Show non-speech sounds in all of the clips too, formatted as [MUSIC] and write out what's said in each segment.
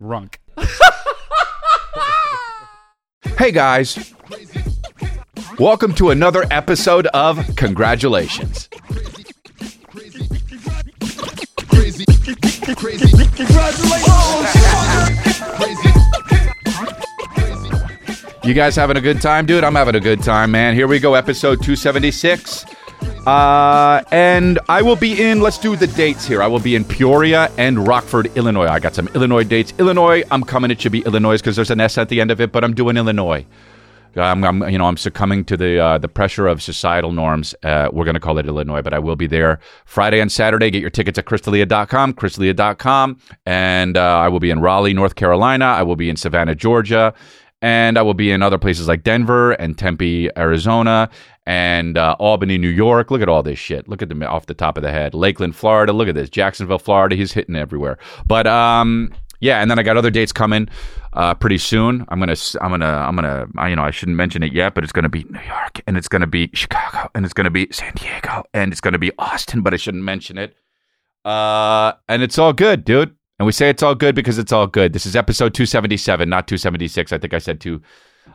Runk. Hey guys. Welcome to another episode of Congratulations. You guys having a good time, dude? I'm having a good time, man. Here we go, episode 276. Uh, and I will be in, let's do the dates here. I will be in Peoria and Rockford, Illinois. I got some Illinois dates. Illinois, I'm coming. It should be Illinois because there's an S at the end of it, but I'm doing Illinois. I'm, I'm, you know, I'm succumbing to the uh, the pressure of societal norms. Uh, we're going to call it Illinois, but I will be there Friday and Saturday. Get your tickets at chrisdelia.com, chrisdelia.com. And uh, I will be in Raleigh, North Carolina. I will be in Savannah, Georgia. And I will be in other places like Denver and Tempe, Arizona, and uh, Albany, New York. Look at all this shit. Look at them off the top of the head. Lakeland, Florida. Look at this. Jacksonville, Florida. He's hitting everywhere. But um, yeah, and then I got other dates coming uh, pretty soon. I'm gonna, I'm gonna, I'm gonna. I, you know, I shouldn't mention it yet, but it's gonna be New York, and it's gonna be Chicago, and it's gonna be San Diego, and it's gonna be Austin, but I shouldn't mention it. Uh, and it's all good, dude. And we say it's all good because it's all good. This is episode 277, not 276. I think I said two.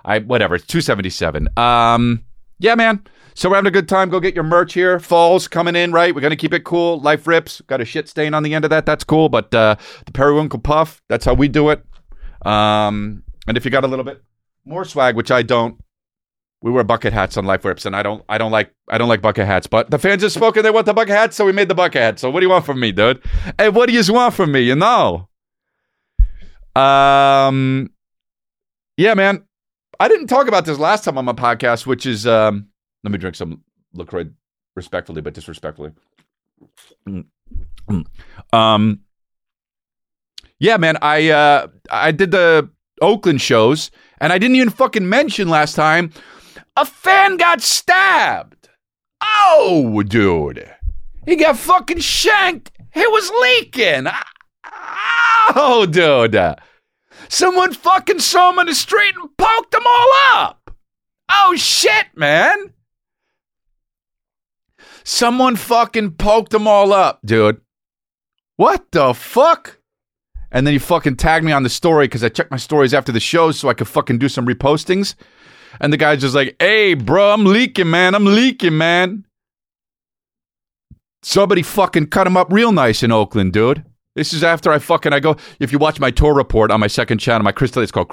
I whatever. It's 277. Um, yeah, man. So we're having a good time. Go get your merch here. Fall's coming in, right? We're gonna keep it cool. Life rips. Got a shit stain on the end of that. That's cool. But uh, the periwinkle puff. That's how we do it. Um, and if you got a little bit more swag, which I don't, we wear bucket hats on Life Rips, and I don't, I don't like, I don't like bucket hats. But the fans have spoken; they want the bucket hats, so we made the bucket hat. So what do you want from me, dude? Hey, what do you want from me? You know? Um, yeah, man. I didn't talk about this last time on my podcast, which is, um, let me drink some Lacroix respectfully, but disrespectfully. Mm. Um, yeah, man. I uh, I did the Oakland shows, and I didn't even fucking mention last time a fan got stabbed. Oh, dude. He got fucking shanked. It was leaking. Ah, oh, dude. Someone fucking saw him on the street and poked them all up. Oh, shit, man. Someone fucking poked them all up, dude. What the fuck? And then you fucking tagged me on the story because I checked my stories after the show so I could fucking do some repostings. And the guy's just like, hey, bro, I'm leaking, man. I'm leaking, man. Somebody fucking cut him up real nice in Oakland, dude. This is after I fucking I go. If you watch my tour report on my second channel, my Crystal, it's called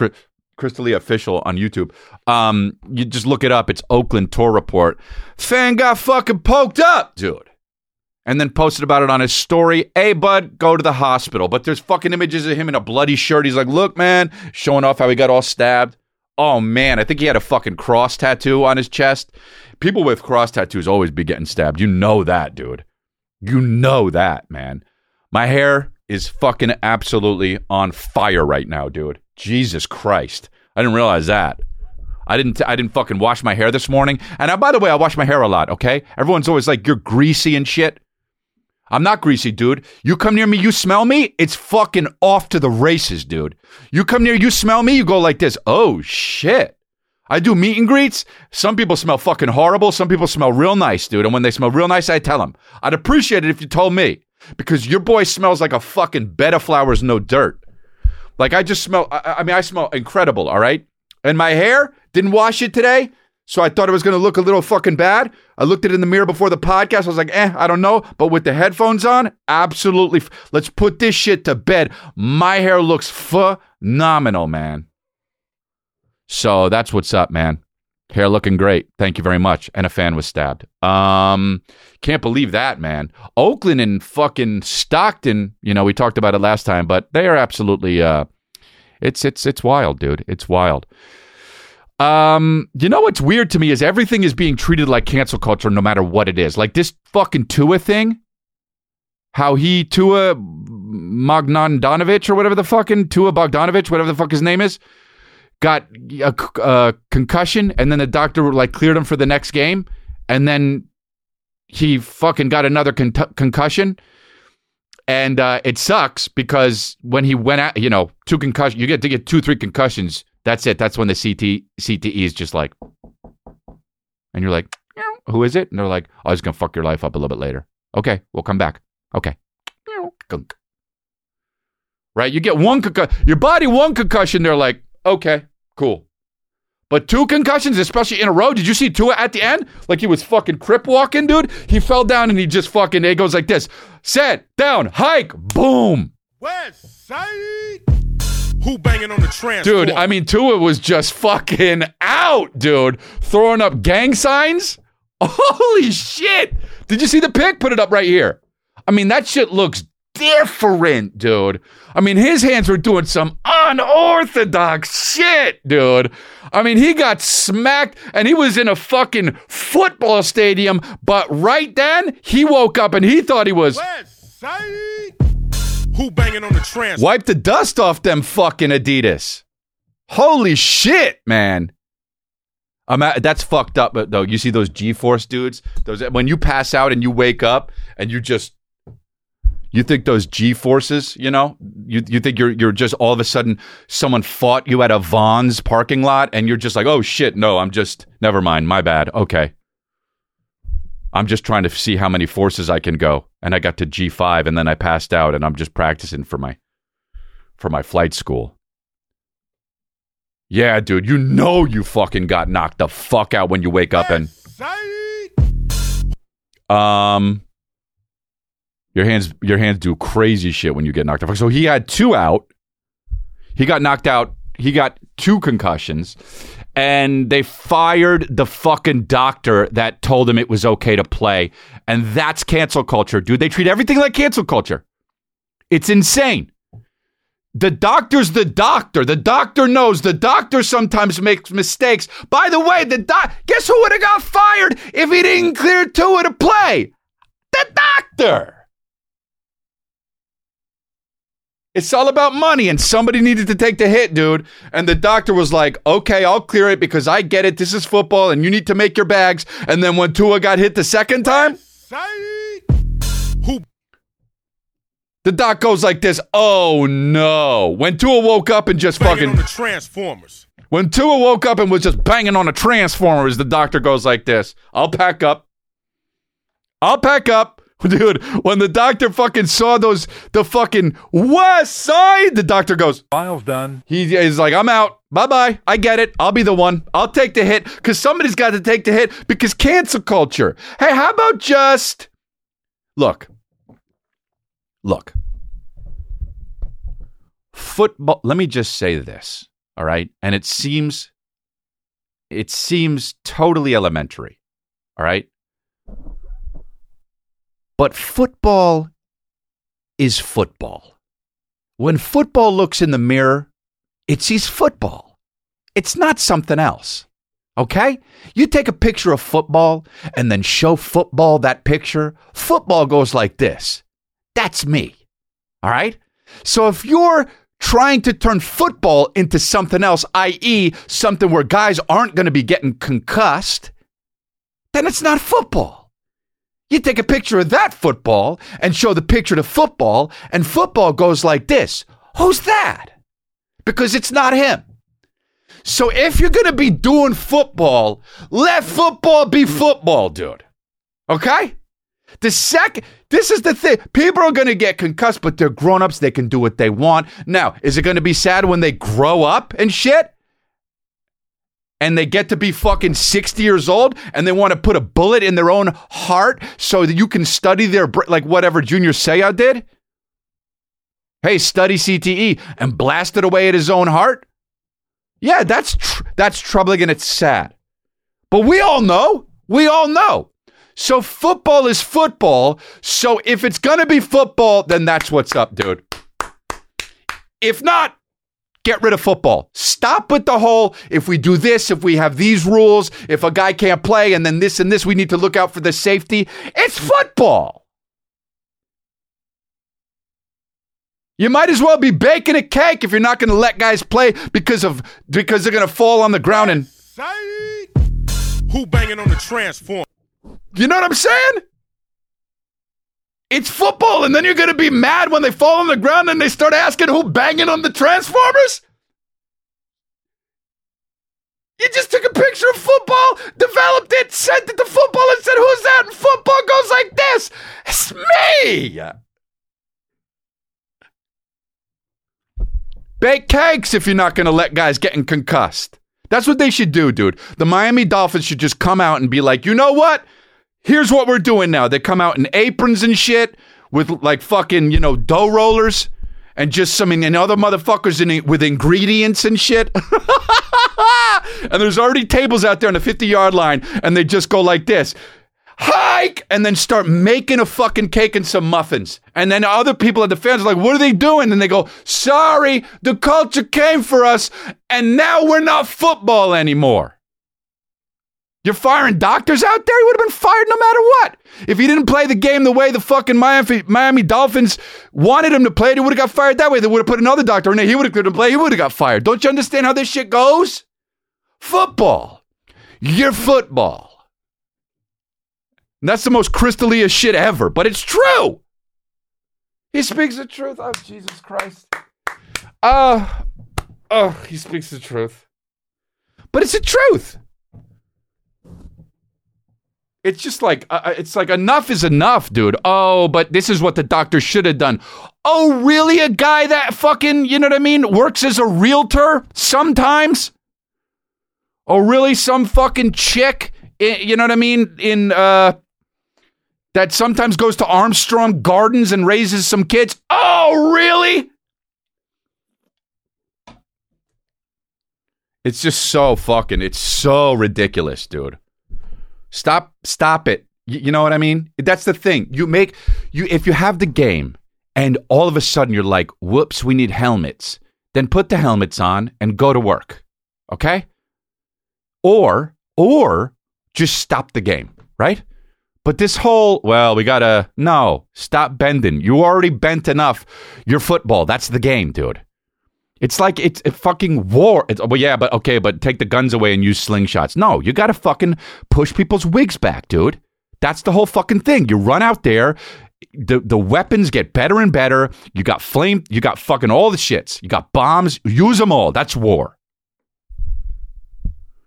Chris D'Elia Official on YouTube. Um, you just look it up. It's Oakland tour report. Fan got fucking poked up, dude. And then posted about it on his story. Hey, bud, go to the hospital. But there's fucking images of him in a bloody shirt. He's like, look, man, showing off how he got all stabbed. Oh man, I think he had a fucking cross tattoo on his chest. People with cross tattoos always be getting stabbed. You know that, dude. You know that, man. My hair is fucking absolutely on fire right now, dude. Jesus Christ. I didn't realize that. I didn't I didn't fucking wash my hair this morning. And I, by the way, I wash my hair a lot, okay? Everyone's always like you're greasy and shit. I'm not greasy, dude. You come near me, you smell me, it's fucking off to the races, dude. You come near, you smell me, you go like this. Oh shit. I do meet and greets. Some people smell fucking horrible. Some people smell real nice, dude. And when they smell real nice, I tell them. I'd appreciate it if you told me because your boy smells like a fucking bed of flowers, no dirt. Like I just smell. I, I mean, I smell incredible. All right, and my hair didn't wash it today. So I thought it was going to look a little fucking bad. I looked at it in the mirror before the podcast. I was like, eh, I don't know. But with the headphones on, absolutely. F- Let's put this shit to bed. My hair looks phenomenal, man. So that's what's up, man. Hair looking great. Thank you very much. And a fan was stabbed. Um, can't believe that, man. Oakland and fucking Stockton. You know, we talked about it last time, but they are absolutely. Uh, it's it's it's wild, dude. It's wild. Um, you know what's weird to me is everything is being treated like cancel culture, no matter what it is. Like this fucking Tua thing, how he Tua Bogdanovich or whatever the fucking Tua Bogdanovich, whatever the fuck his name is, got a, a concussion, and then the doctor like cleared him for the next game, and then he fucking got another con- concussion. And uh, it sucks because when he went out, you know, two concussions, you get to get two, three concussions that's it. That's when the CT CTE is just like, and you're like, who is it? And they're like, oh, I was gonna fuck your life up a little bit later. Okay, we'll come back. Okay. Gunk. right? You get one concussion, your body one concussion, they're like, okay, cool. But two concussions, especially in a row. Did you see Tua at the end? Like he was fucking crip walking, dude. He fell down and he just fucking it goes like this: set down, hike, boom. West Side. Who banging on the trans? Dude, I mean, Tua was just fucking out, dude. Throwing up gang signs. [LAUGHS] Holy shit. Did you see the pic? Put it up right here. I mean, that shit looks different, dude. I mean, his hands were doing some unorthodox shit, dude. I mean, he got smacked and he was in a fucking football stadium, but right then he woke up and he thought he was. West Side. Who banging on the trans? Wipe the dust off them fucking Adidas. Holy shit, man. I'm at, that's fucked up, but though you see those G-force dudes, those when you pass out and you wake up and you just you think those G forces, you know, you you think you're you're just all of a sudden someone fought you at a Vons parking lot and you're just like, oh shit, no, I'm just never mind, my bad. Okay. I'm just trying to see how many forces I can go. And I got to G5 and then I passed out and I'm just practicing for my for my flight school. Yeah, dude, you know you fucking got knocked the fuck out when you wake up and um your hands your hands do crazy shit when you get knocked out. So he had two out. He got knocked out. He got two concussions. And they fired the fucking doctor that told him it was okay to play. And that's cancel culture, dude. They treat everything like cancel culture. It's insane. The doctor's the doctor. The doctor knows. The doctor sometimes makes mistakes. By the way, the doc guess who would have got fired if he didn't clear Tua to play? The doctor. It's all about money, and somebody needed to take the hit, dude. And the doctor was like, okay, I'll clear it because I get it. This is football, and you need to make your bags. And then when Tua got hit the second time, the doc goes like this, oh no. When Tua woke up and just banging fucking. on the Transformers? When Tua woke up and was just banging on a transformers, the doctor goes like this I'll pack up. I'll pack up. Dude, when the doctor fucking saw those, the fucking west side, the doctor goes, File's done. He is like, I'm out. Bye bye. I get it. I'll be the one. I'll take the hit because somebody's got to take the hit because cancel culture. Hey, how about just look? Look. Football. Let me just say this. All right. And it seems, it seems totally elementary. All right. But football is football. When football looks in the mirror, it sees football. It's not something else. Okay? You take a picture of football and then show football that picture. Football goes like this. That's me. All right? So if you're trying to turn football into something else, i.e., something where guys aren't going to be getting concussed, then it's not football. You take a picture of that football and show the picture to football, and football goes like this Who's that? Because it's not him. So if you're going to be doing football, let football be football, dude. Okay? The second, this is the thing. People are going to get concussed, but they're grown ups. They can do what they want. Now, is it going to be sad when they grow up and shit? And they get to be fucking 60 years old and they want to put a bullet in their own heart so that you can study their, br- like whatever Junior Seau did? Hey, study CTE and blast it away at his own heart? Yeah, that's tr- that's troubling and it's sad. But we all know, we all know. So football is football. So if it's going to be football, then that's what's up, dude. If not, get rid of football. Stop with the whole if we do this, if we have these rules, if a guy can't play and then this and this, we need to look out for the safety. It's football. You might as well be baking a cake if you're not going to let guys play because of because they're going to fall on the ground and Who banging on the transform. you know what I'm saying? It's football, and then you're going to be mad when they fall on the ground and they start asking who banging on the Transformers? You just took a picture of football, developed it, sent it to football, and said, Who's that? And football goes like this It's me! Bake cakes if you're not going to let guys getting concussed. That's what they should do, dude. The Miami Dolphins should just come out and be like, you know what? Here's what we're doing now. They come out in aprons and shit with like fucking, you know, dough rollers and just some and other motherfuckers in with ingredients and shit. [LAUGHS] and there's already tables out there on the 50 yard line, and they just go like this hike and then start making a fucking cake and some muffins. And then other people at the fans are like, what are they doing? And they go, sorry, the culture came for us, and now we're not football anymore. You're firing doctors out there? He would have been fired no matter what. If he didn't play the game the way the fucking Miami, Miami Dolphins wanted him to play it, he would have got fired that way. They would have put another doctor in there. He would have couldn't play. He would have got fired. Don't you understand how this shit goes? Football. You're football. And that's the most Chris D'Elia shit ever, but it's true. He speaks the truth. Oh, Jesus Christ. Uh, oh, he speaks the truth. But it's the truth. It's just like uh, uh, it's like enough is enough, dude. Oh, but this is what the doctor should have done. Oh, really? A guy that fucking, you know what I mean, works as a realtor sometimes? Oh, really? Some fucking chick, you know what I mean, in uh that sometimes goes to Armstrong Gardens and raises some kids? Oh, really? It's just so fucking, it's so ridiculous, dude. Stop, stop it. You, you know what I mean? That's the thing. You make you if you have the game and all of a sudden you're like, "Whoops, we need helmets." Then put the helmets on and go to work. Okay? Or or just stop the game, right? But this whole, well, we gotta, no, stop bending. You already bent enough. Your football. That's the game, dude. It's like it's a fucking war. It's, oh, well, yeah, but okay, but take the guns away and use slingshots. No, you got to fucking push people's wigs back, dude. That's the whole fucking thing. You run out there, the the weapons get better and better. You got flame, you got fucking all the shits. You got bombs. Use them all. That's war.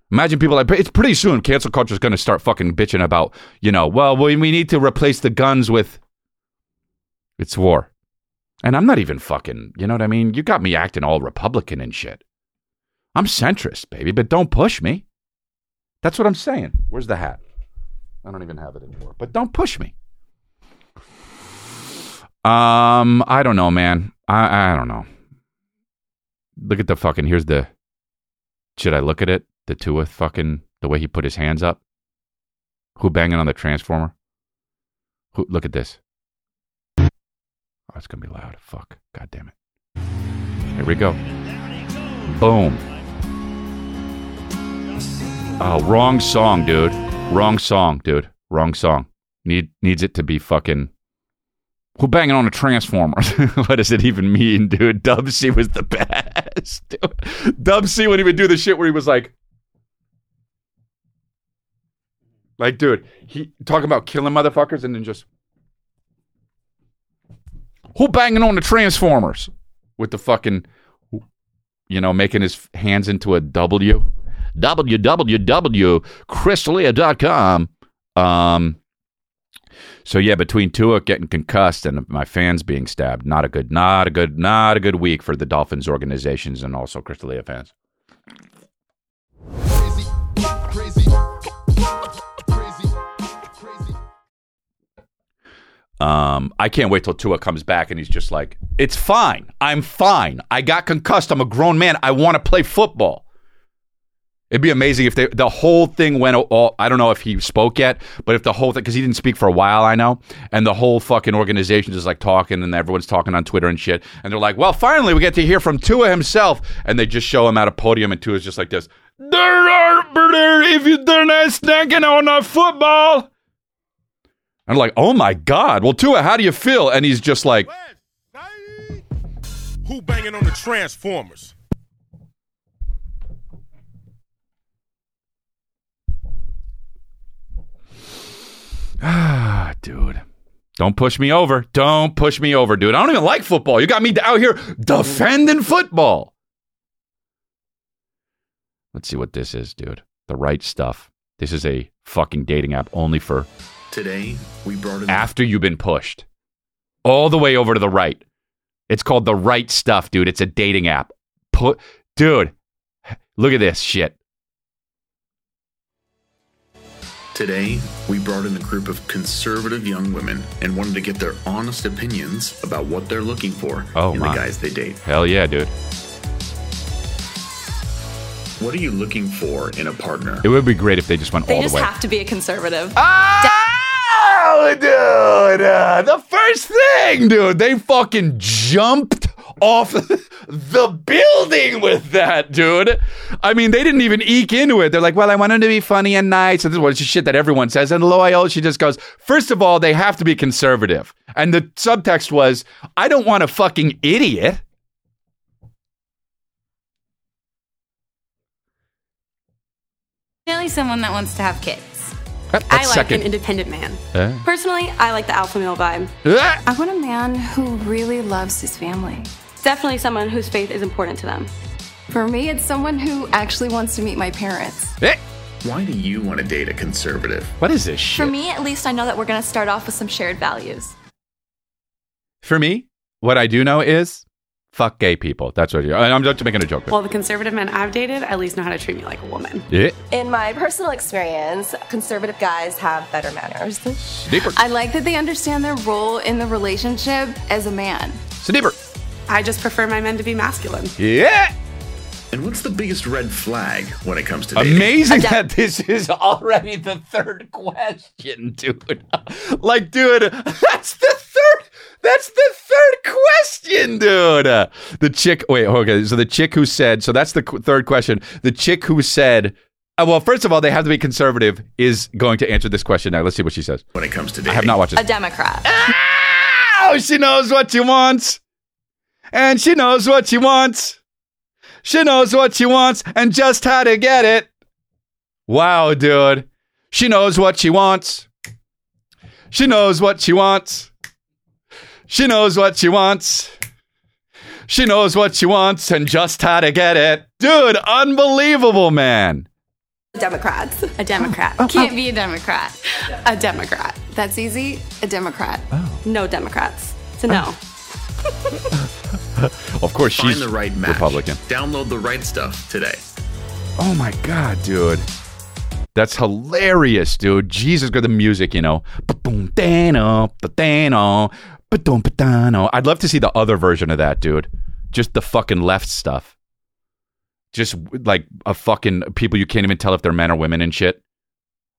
Imagine people like it's pretty soon. Cancel culture is going to start fucking bitching about you know. Well, we we need to replace the guns with. It's war. And I'm not even fucking, you know what I mean? You got me acting all Republican and shit. I'm centrist, baby, but don't push me. That's what I'm saying. Where's the hat? I don't even have it anymore. But don't push me. Um, I don't know, man. I I don't know. Look at the fucking here's the should I look at it? The two with fucking the way he put his hands up? Who banging on the transformer? Who look at this. Oh, it's gonna be loud. Fuck. God damn it. Here we go. Boom. Oh, wrong song, dude. Wrong song, dude. Wrong song. Need needs it to be fucking. Who banging on a transformer? [LAUGHS] what does it even mean, dude? Dub C was the [LAUGHS] best. Dude. Dub C when he would do the shit where he was like, like, dude, he talking about killing motherfuckers and then just who banging on the transformers with the fucking, you know, making his hands into a W? www.chrisdelia.com. Um, so yeah, between Tua getting concussed and my fans being stabbed, not a good, not a good, not a good week for the Dolphins organizations and also Chris D'Elia fans. Um, I can't wait till Tua comes back and he's just like, it's fine. I'm fine. I got concussed. I'm a grown man. I want to play football. It'd be amazing if they, the whole thing went all. I don't know if he spoke yet, but if the whole thing, because he didn't speak for a while, I know, and the whole fucking organization is like talking, and everyone's talking on Twitter and shit, and they're like, "Well, finally, we get to hear from Tua himself," and they just show him at a podium, and Tua's just like this. There are, If you're not snacking on a football, I'm like, oh my God. Well, Tua, how do you feel? And he's just like, Who banging on the Transformers? Ah, dude. Don't push me over. Don't push me over, dude. I don't even like football. You got me out here defending football. Let's see what this is, dude. The right stuff. This is a fucking dating app only for Today, we brought in after you've been pushed all the way over to the right. It's called the right stuff, dude. It's a dating app put, dude, look at this shit. Today, we brought in a group of conservative young women and wanted to get their honest opinions about what they're looking for Oh, in my. the guys they date. Hell yeah, dude. What are you looking for in a partner? It would be great if they just went They all just the way. You just have to be a conservative. Ah! Dude. uh, the first thing, dude, they fucking jumped off [LAUGHS] the building with that, dude. I mean, they didn't even eke into it. They're like, well, I want him to be funny and nice. And this is shit that everyone says. And loyal, she just goes, first of all, they have to be conservative. And the subtext was, I don't want a fucking idiot. Really, someone that wants to have kids. That- I like second. an independent man. Eh? Personally, I like the alpha male vibe. Ah! I want a man who really loves his family. Definitely someone whose faith is important to them. For me, it's someone who actually wants to meet my parents. Eh? Why do you want to date a conservative? What is this shit? For me, at least, I know that we're going to start off with some shared values. For me, what I do know is fuck gay people. That's what you. I'm just making a joke. Well, the conservative men I've dated at least know how to treat me like a woman. Yeah. In my personal experience, conservative guys have better manners. Deeper. I like that they understand their role in the relationship as a man. Deeper. I just prefer my men to be masculine. Yeah. And what's the biggest red flag when it comes to dating? Amazing that this is already the third question, dude. like, dude, [LAUGHS] that's the third. That's the third question, dude. Uh, the chick. Wait, okay. So the chick who said. So that's the qu- third question. The chick who said. Uh, well, first of all, they have to be conservative. Is going to answer this question now. Let's see what she says. When it comes to dating, I have not watched A it. Democrat. Oh, she knows what she wants. And she knows what she wants. She knows what she wants and just how to get it. Wow, dude. She knows what she wants. She knows what she wants. She knows what she wants. She knows what she wants and just how to get it. Dude, unbelievable, man. Democrats. A Democrat. Oh, Can't be a Democrat. A Democrat. That's easy. A Democrat. Oh. No Democrats. So no. Oh. [LAUGHS] Of course, Find she's the right match. Republican. Download the right stuff today. Oh my god, dude. That's hilarious, dude. Jesus, got the music, you know. Ba-boom, dano, ba-dano, I'd love to see the other version of that, dude. Just the fucking left stuff. Just like a fucking people you can't even tell if they're men or women and shit.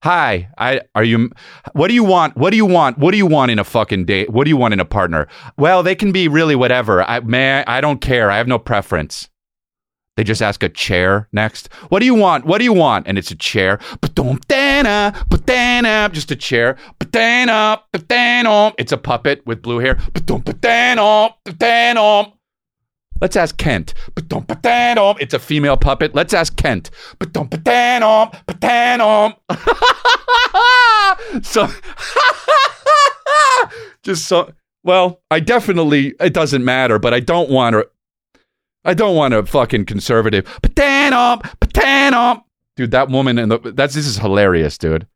Hi, I are you what do you want? What do you want? What do you want in a fucking date? What do you want in a partner? Well, they can be really whatever. I man, I don't care. I have no preference. They just ask a chair next. What do you want? What do you want? And it's a chair. Ba-dum, dana, ba-dana, Just a chair. Ba-dana, ba-dana. It's a puppet with blue hair. Ba-dum, ba-dana, ba-dana. Let's ask Kent. Ba-dum, ba-dana. It's a female puppet. Let's ask Kent. Ba-dum, ba-dana, ba-dana. [LAUGHS] So, [LAUGHS] just so. Well, I definitely. It doesn't matter, but I don't want to. I don't want a fucking conservative. Patano, patano. Dude, that woman and the that's this is hilarious, dude.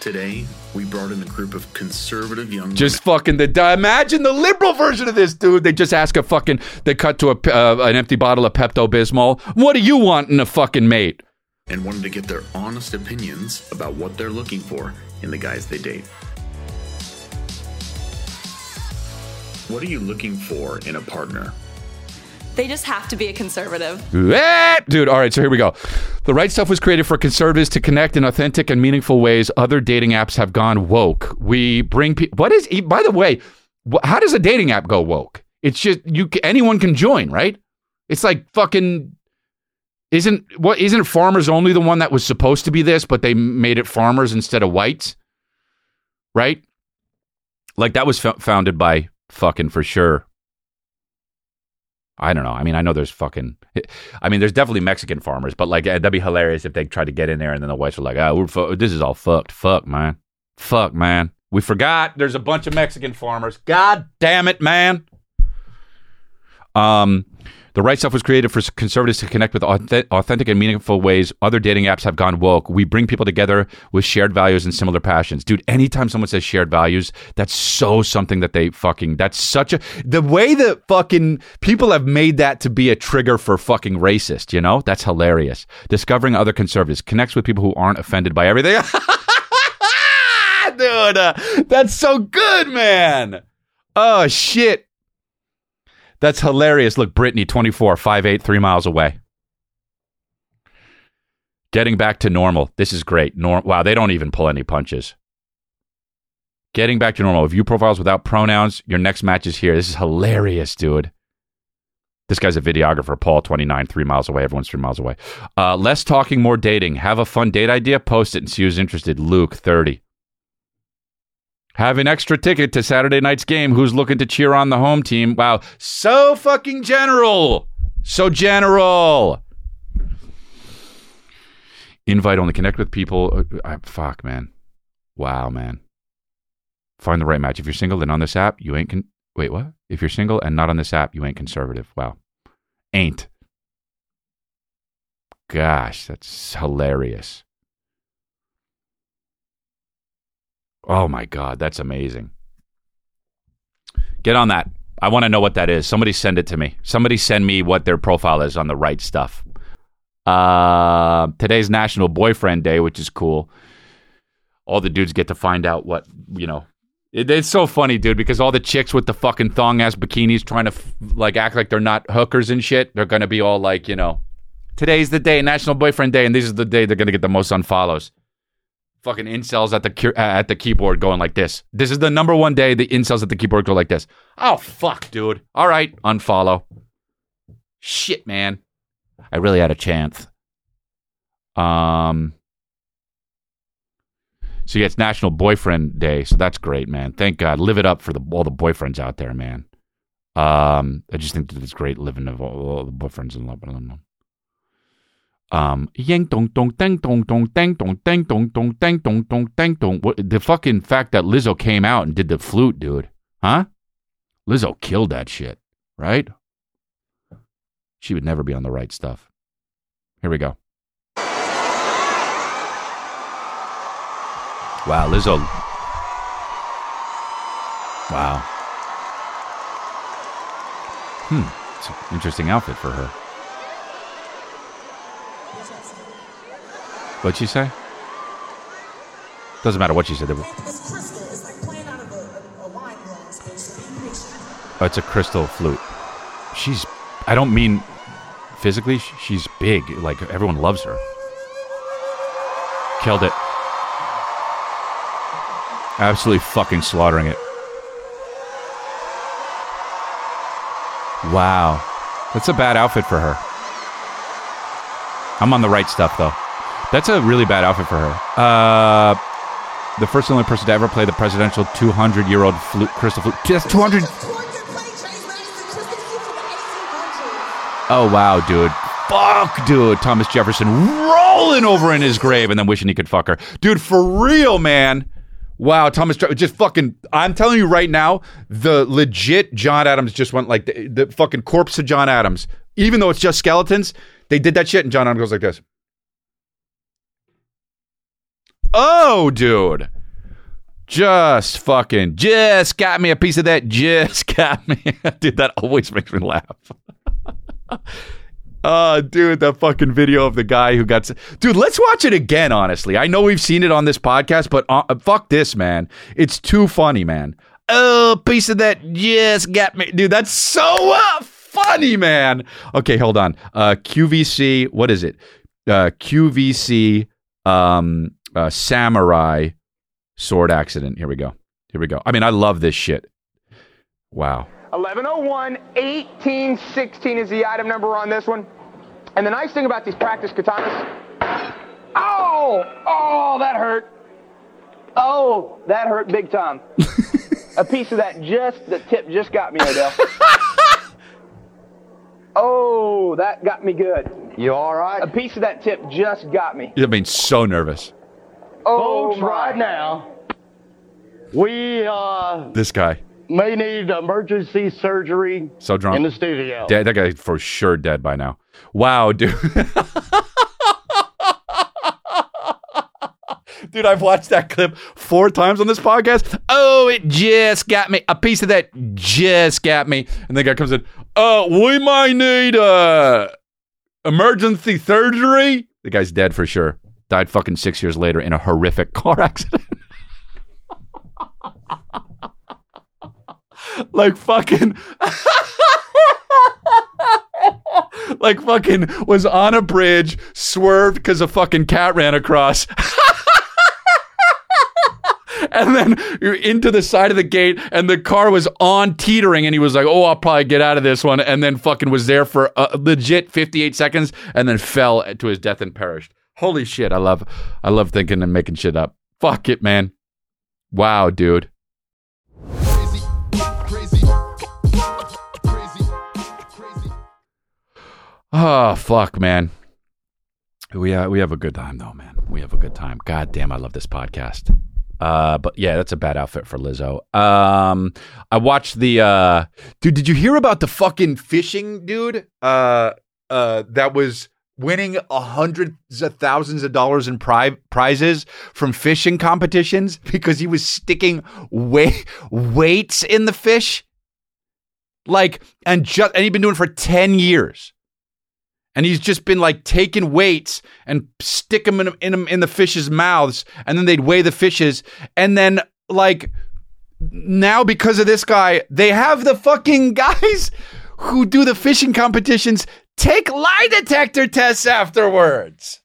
Today, we brought in a group of conservative young Just fucking the imagine the liberal version of this, dude. They just ask a fucking they cut to a uh, an empty bottle of Pepto Bismol. What do you want in a fucking mate? and wanted to get their honest opinions about what they're looking for in the guys they date. What are you looking for in a partner? They just have to be a conservative. Eh, Dude, all right, so here we go. The right stuff was created for conservatives to connect in authentic and meaningful ways. Other dating apps have gone woke. We bring people. What is? By the way, how does a dating app go woke? It's just you. Anyone can join, right? It's like fucking. Isn't what? Isn't farmers only the one that was supposed to be this, but they made it farmers instead of whites, right? Like that was fo- founded by fucking for sure I don't know. I mean, I know there's fucking. I mean, there's definitely Mexican farmers, but like that'd be hilarious if they tried to get in there and then the whites were like, "Ah, we're fu- this is all fucked. Fuck, man. Fuck, man. We forgot. There's a bunch of Mexican farmers. God damn it, man." Um, The right stuff was created for conservatives to connect with authentic and meaningful ways. Other dating apps have gone woke. We bring people together with shared values and similar passions. Dude, anytime someone says shared values, that's so something that they fucking, that's such a, the way that fucking people have made that to be a trigger for fucking racist, you know? That's hilarious. Discovering other conservatives connects with people who aren't offended by everything. [LAUGHS] Dude, uh, that's so good, man. Oh, shit. That's hilarious. Look, Brittany, 24, 5'8, three miles away. Getting back to normal. This is great. Norm- wow, they don't even pull any punches. Getting back to normal. View profiles without pronouns. Your next match is here. This is hilarious, dude. This guy's a videographer, Paul, 29, three miles away. Everyone's three miles away. Uh, less talking, more dating. Have a fun date idea? Post it and see who's interested. Luke, 30. Have an extra ticket to Saturday night's game. Who's looking to cheer on the home team? Wow. So fucking general. So general. Invite only. Connect with people. Uh, fuck, man. Wow, man. Find the right match. If you're single, and on this app, you ain't. Con- Wait, what? If you're single and not on this app, you ain't conservative. Wow. Ain't. Gosh, that's hilarious. Oh my God, that's amazing. Get on that. I want to know what that is. Somebody send it to me. Somebody send me what their profile is on the right stuff. Uh, today's National Boyfriend Day, which is cool. All the dudes get to find out what, you know. It, it's so funny, dude, because all the chicks with the fucking thong ass bikinis trying to f- like act like they're not hookers and shit, they're going to be all like, you know, today's the day, National Boyfriend Day, and this is the day they're going to get the most unfollows fucking incels at the at the keyboard going like this. This is the number one day the incels at the keyboard go like this. Oh fuck, dude. All right, unfollow. Shit, man. I really had a chance. Um. So yeah, it's National Boyfriend Day, so that's great, man. Thank God. Live it up for the all the boyfriends out there, man. Um, I just think that it's great living of all, all the boyfriends in Lebanon. Um, yang dong dong dang dong dong dang dong dang dong dong dang dong dong dang dong. What the fucking fact that Lizzo came out and did the flute, dude? Huh? Lizzo killed that shit, right? She would never be on the right stuff. Here we go. Wow, Lizzo. Wow. Hmm. It's an interesting outfit for her. What'd she say? Doesn't matter what she said. Oh, it's a crystal flute. She's. I don't mean physically. She's big. Like everyone loves her. Killed it. Absolutely fucking slaughtering it. Wow. That's a bad outfit for her. I'm on the right stuff though. That's a really bad outfit for her. Uh, the first and only person to ever play the presidential 200 year old flute, crystal flute. That's 200. Oh, wow, dude. Fuck, dude. Thomas Jefferson rolling over in his grave and then wishing he could fuck her. Dude, for real, man. Wow, Thomas, just fucking. I'm telling you right now, the legit John Adams just went like the, the fucking corpse of John Adams. Even though it's just skeletons, they did that shit, and John Adams goes like this. Oh, dude. Just fucking, just got me a piece of that. Just [LAUGHS] got me. dude, that always makes me laugh. Oh, [LAUGHS] dude, that fucking video of the guy who got. Dude, let's watch it again, honestly. I know we've seen it on this podcast, but uh, fuck this, man. It's too funny, man. Oh, piece of that just got me. Dude, that's so uh, funny, man. Okay, hold on. Uh, QVC, what is it? Uh, QVC um, uh, samurai sword accident. Here we go. Here we go. I mean, I love this shit. Wow. 1101 1816 is the item number on this one. And the nice thing about these practice katanas. Oh! Oh, that hurt. Oh, that hurt big time. [LAUGHS] a piece of that just, the tip just got me, Odell. [LAUGHS] oh, that got me good. You all right? A piece of that tip just got me. I mean, so nervous. Oh, Folks, right now, we, uh, This guy. may need emergency surgery So drunk. in the studio. Dead, that guy for sure dead by now. Wow, dude. [LAUGHS] Dude, I've watched that clip four times on this podcast. Oh, it just got me. A piece of that just got me. And the guy comes in, uh, we might need uh emergency surgery. The guy's dead for sure. Died fucking six years later in a horrific [LAUGHS] car accident. like fucking [LAUGHS] like fucking was on a bridge, swerved because a fucking cat ran across. [LAUGHS] and then you're into the side of the gate, and the car was on teetering, and he was like, "Oh, I'll probably get out of this one," and then fucking was there for a legit 58 seconds, and then fell to his death and perished. Holy shit! I love, I love thinking and making shit up. Fuck it, man. Wow, dude. Oh fuck, man. We uh, we have a good time though, man. We have a good time. God damn, I love this podcast. Uh, but yeah, that's a bad outfit for Lizzo. Um, I watched the uh, dude. Did you hear about the fucking fishing dude? Uh, uh, that was winning hundreds of thousands of dollars in pri- prizes from fishing competitions [LAUGHS] because he was sticking weight weights in the fish. Like, and just and he'd been doing for ten years and he's just been like taking weights and stick them in, in, in the fish's mouths and then they'd weigh the fishes and then like now because of this guy they have the fucking [LAUGHS] guys who do the fishing competitions take lie detector tests afterwards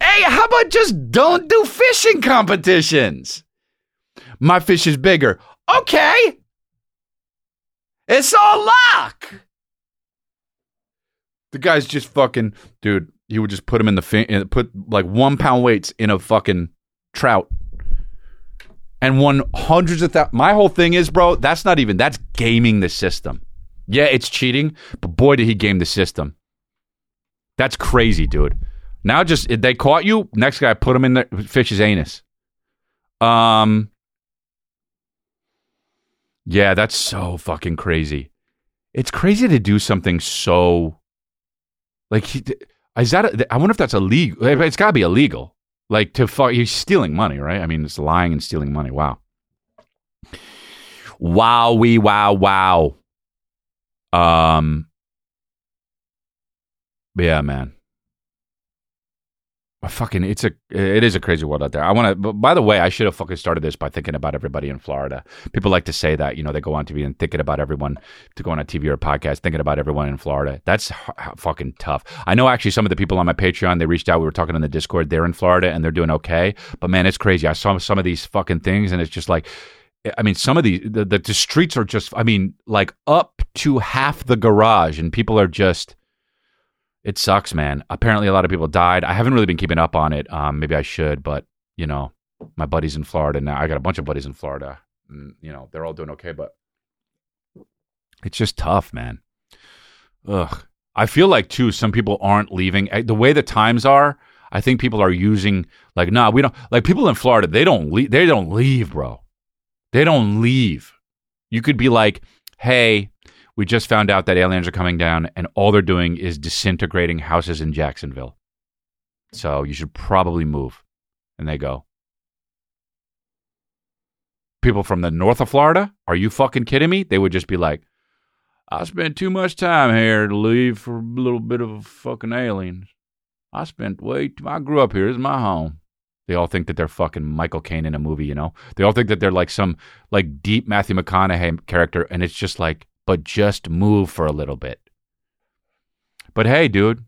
hey how about just don't do fishing competitions my fish is bigger okay it's all luck the guy's just fucking dude. He would just put him in the fin- put like one pound weights in a fucking trout, and won hundreds of thousands. My whole thing is, bro, that's not even that's gaming the system. Yeah, it's cheating, but boy, did he game the system. That's crazy, dude. Now just they caught you, next guy put him in the fish's anus. Um. Yeah, that's so fucking crazy. It's crazy to do something so like, is that? A, I wonder if that's illegal. It's got to be illegal. Like to fuck, he's stealing money, right? I mean, it's lying and stealing money. Wow. Wow, we wow wow. Um. Yeah, man fucking it's a it is a crazy world out there. I want to. By the way, I should have fucking started this by thinking about everybody in Florida. People like to say that you know they go on TV and thinking about everyone to go on a TV or a podcast thinking about everyone in Florida. That's h- fucking tough. I know actually some of the people on my Patreon they reached out. We were talking on the Discord. They're in Florida and they're doing okay. But man, it's crazy. I saw some of these fucking things and it's just like. I mean, some of the, the the streets are just. I mean, like up to half the garage, and people are just it sucks, man. Apparently, a lot of people died. I haven't really been keeping up on it. Um, maybe I should, but you know, my buddies in Florida now. I got a bunch of buddies in Florida. And, you know, they're all doing okay, but it's just tough, man. Ugh. I feel like too. Some people aren't leaving the way the times are. I think people are using like, nah, we don't like people in Florida. They don't leave. They don't leave, bro. They don't leave. You could be like, hey, we just found out that aliens are coming down and all they're doing is disintegrating houses in Jacksonville. So you should probably move. And they go, People from the north of Florida? Are you fucking kidding me? They would just be like, I spent too much time here to leave for a little bit of fucking aliens. I spent way too, I grew up here. This is my home. They all think that they're fucking Michael Caine in a movie, you know? They all think that they're like some like deep Matthew McConaughey character, and it's just like, but just move for a little bit. But hey, dude,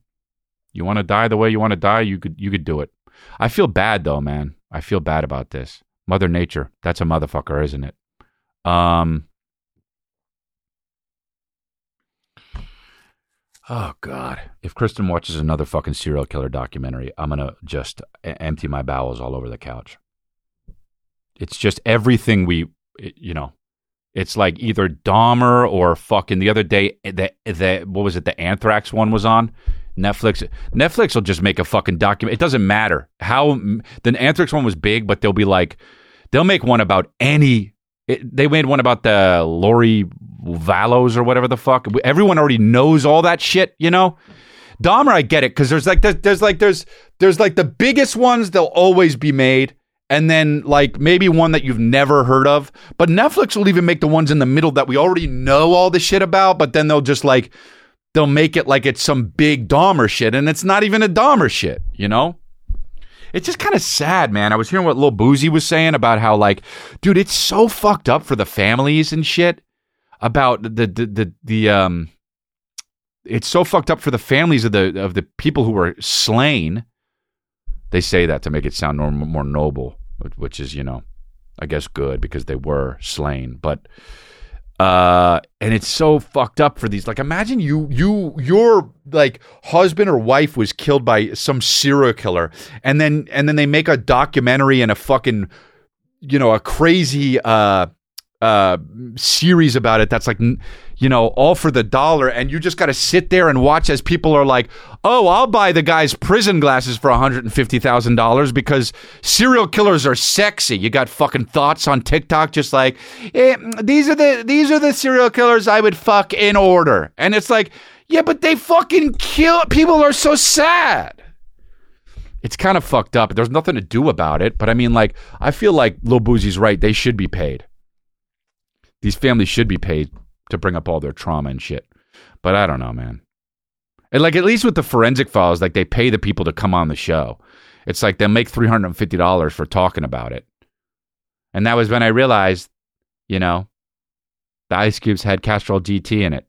you want to die the way you want to die, you could you could do it. I feel bad though, man. I feel bad about this. Mother Nature, that's a motherfucker, isn't it? Um Oh God! If Kristen watches another fucking serial killer documentary, I'm gonna just empty my bowels all over the couch. It's just everything we, you know, it's like either Dahmer or fucking the other day the the what was it the Anthrax one was on Netflix. Netflix will just make a fucking document. It doesn't matter how the Anthrax one was big, but they'll be like they'll make one about any It, they made one about the Lori Vallows or whatever the fuck. Everyone already knows all that shit, you know. Dahmer, I get it because there's like there's, there's like there's there's like the biggest ones they'll always be made, and then like maybe one that you've never heard of. But Netflix will even make the ones in the middle that we already know all the shit about, but then they'll just like they'll make it like it's some big Dahmer shit, and it's not even a Dahmer shit, you know. It's just kind of sad, man. I was hearing what Lil Boosie was saying about how, like, dude, it's so fucked up for the families and shit. About the the the, the um, it's so fucked up for the families of the of the people who were slain. They say that to make it sound more, more noble, which is you know, I guess good because they were slain, but uh, and it's so fucked up for these. Like, imagine you, you, your like husband or wife was killed by some serial killer, and then and then they make a documentary and a fucking, you know, a crazy uh uh series about it. That's like you know, all for the dollar, and you just got to sit there and watch as people are like, "Oh, I'll buy the guy's prison glasses for one hundred and fifty thousand dollars because serial killers are sexy." You got fucking thoughts on TikTok, just like, eh, "These are the these are the serial killers I would fuck in order," and it's like, "Yeah, but they fucking kill people are so sad." It's kind of fucked up. There's nothing to do about it, but I mean, like, I feel like Lil Boosie's right. They should be paid. These families should be paid to bring up all their trauma and shit. But I don't know, man. And like at least with the forensic files, like they pay the people to come on the show. It's like they'll make three hundred and fifty dollars for talking about it. And that was when I realized, you know, the ice cubes had Castrol GT in it.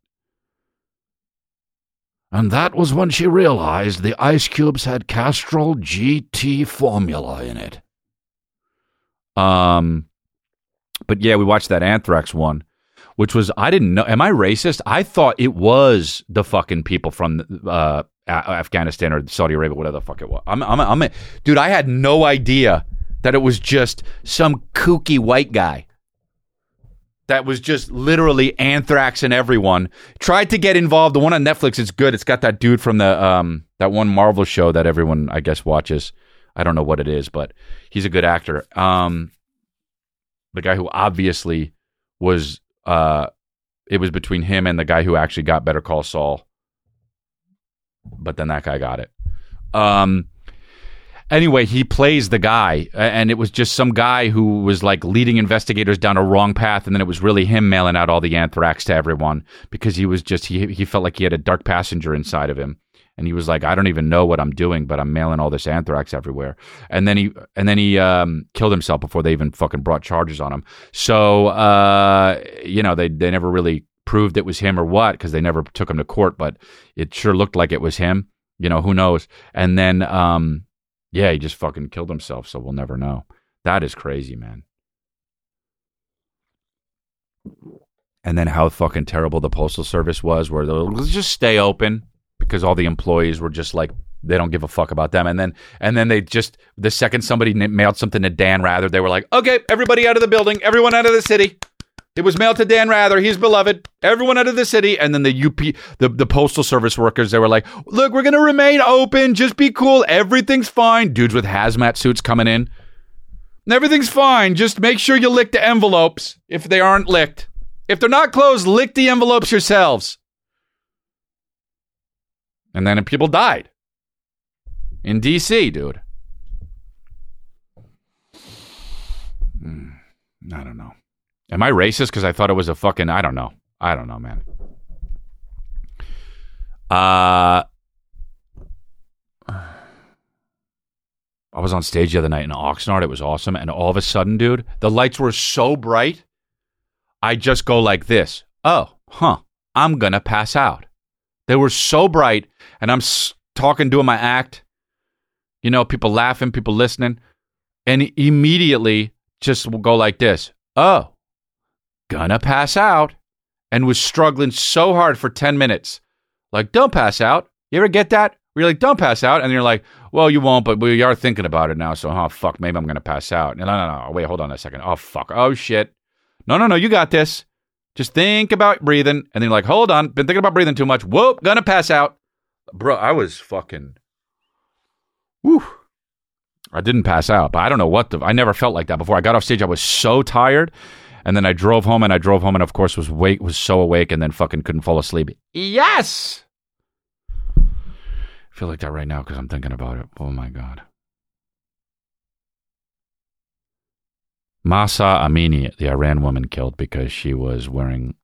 And that was when she realized the ice cubes had Castrol GT formula in it. Um, but yeah, we watched that Anthrax one which was I didn't know. Am I racist? I thought it was the fucking people from uh, Afghanistan or Saudi Arabia, whatever the fuck it was. I'm, I'm, I'm, a, dude. I had no idea that it was just some kooky white guy that was just literally anthrax and everyone tried to get involved. The one on Netflix is good. It's got that dude from the um that one Marvel show that everyone I guess watches. I don't know what it is, but he's a good actor. Um, the guy who obviously was uh, it was between him and the guy who actually got Better Call Saul. But then that guy got it. Um, anyway, he plays the guy, and it was just some guy who was like leading investigators down a wrong path, and then it was really him mailing out all the anthrax to everyone because he was just he he felt like he had a dark passenger inside of him and he was like, I don't even know what I'm doing, but I'm mailing all this anthrax everywhere. And then he and then he um, killed himself before they even fucking brought charges on him. So uh, you know they they never really proved it was him or what because they never took him to court, but it sure looked like it was him. You know who knows? And then um, yeah, he just fucking killed himself. So we'll never know. That is crazy, man. And then how fucking terrible the postal service was, where they'll just stay open because all the employees were just like they don't give a fuck about them. And then and then they just the second somebody mailed something to Dan Rather, they were like, okay, everybody out of the building, everyone out of the city. It was mailed to Dan Rather. He's beloved. Everyone out of the city. And then the UP, the, the postal service workers, they were like, look, we're going to remain open. Just be cool. Everything's fine. Dudes with hazmat suits coming in. Everything's fine. Just make sure you lick the envelopes if they aren't licked. If they're not closed, lick the envelopes yourselves. And then people died in DC, dude. Mm, I don't know. Am I racist because I thought it was a fucking? I don't know. I don't know, man. Uh, I was on stage the other night in Oxnard. It was awesome, and all of a sudden, dude, the lights were so bright. I just go like this. Oh, huh. I'm gonna pass out. They were so bright, and I'm talking, doing my act. You know, people laughing, people listening, and immediately just will go like this. Oh, gonna pass out, and was struggling so hard for ten minutes. Like, don't pass out. You ever get that? Where you're like, don't pass out, and you're like, well, you won't, but we are thinking about it now. So, oh fuck, maybe I'm gonna pass out. No, no, no, wait, hold on a second. Oh fuck, oh shit. No, no, no, you got this. Just think about breathing. And then you're like, hold on, been thinking about breathing too much. Whoop, gonna pass out. Bro, I was fucking. Whew. I didn't pass out, but I don't know what the. I never felt like that before. I got off stage, I was so tired. And then I drove home, and I drove home, and of course was wake was so awake, and then fucking couldn't fall asleep. Yes. I feel like that right now because I'm thinking about it. Oh my god. Mahsa Amini, the Iran woman killed because she was wearing.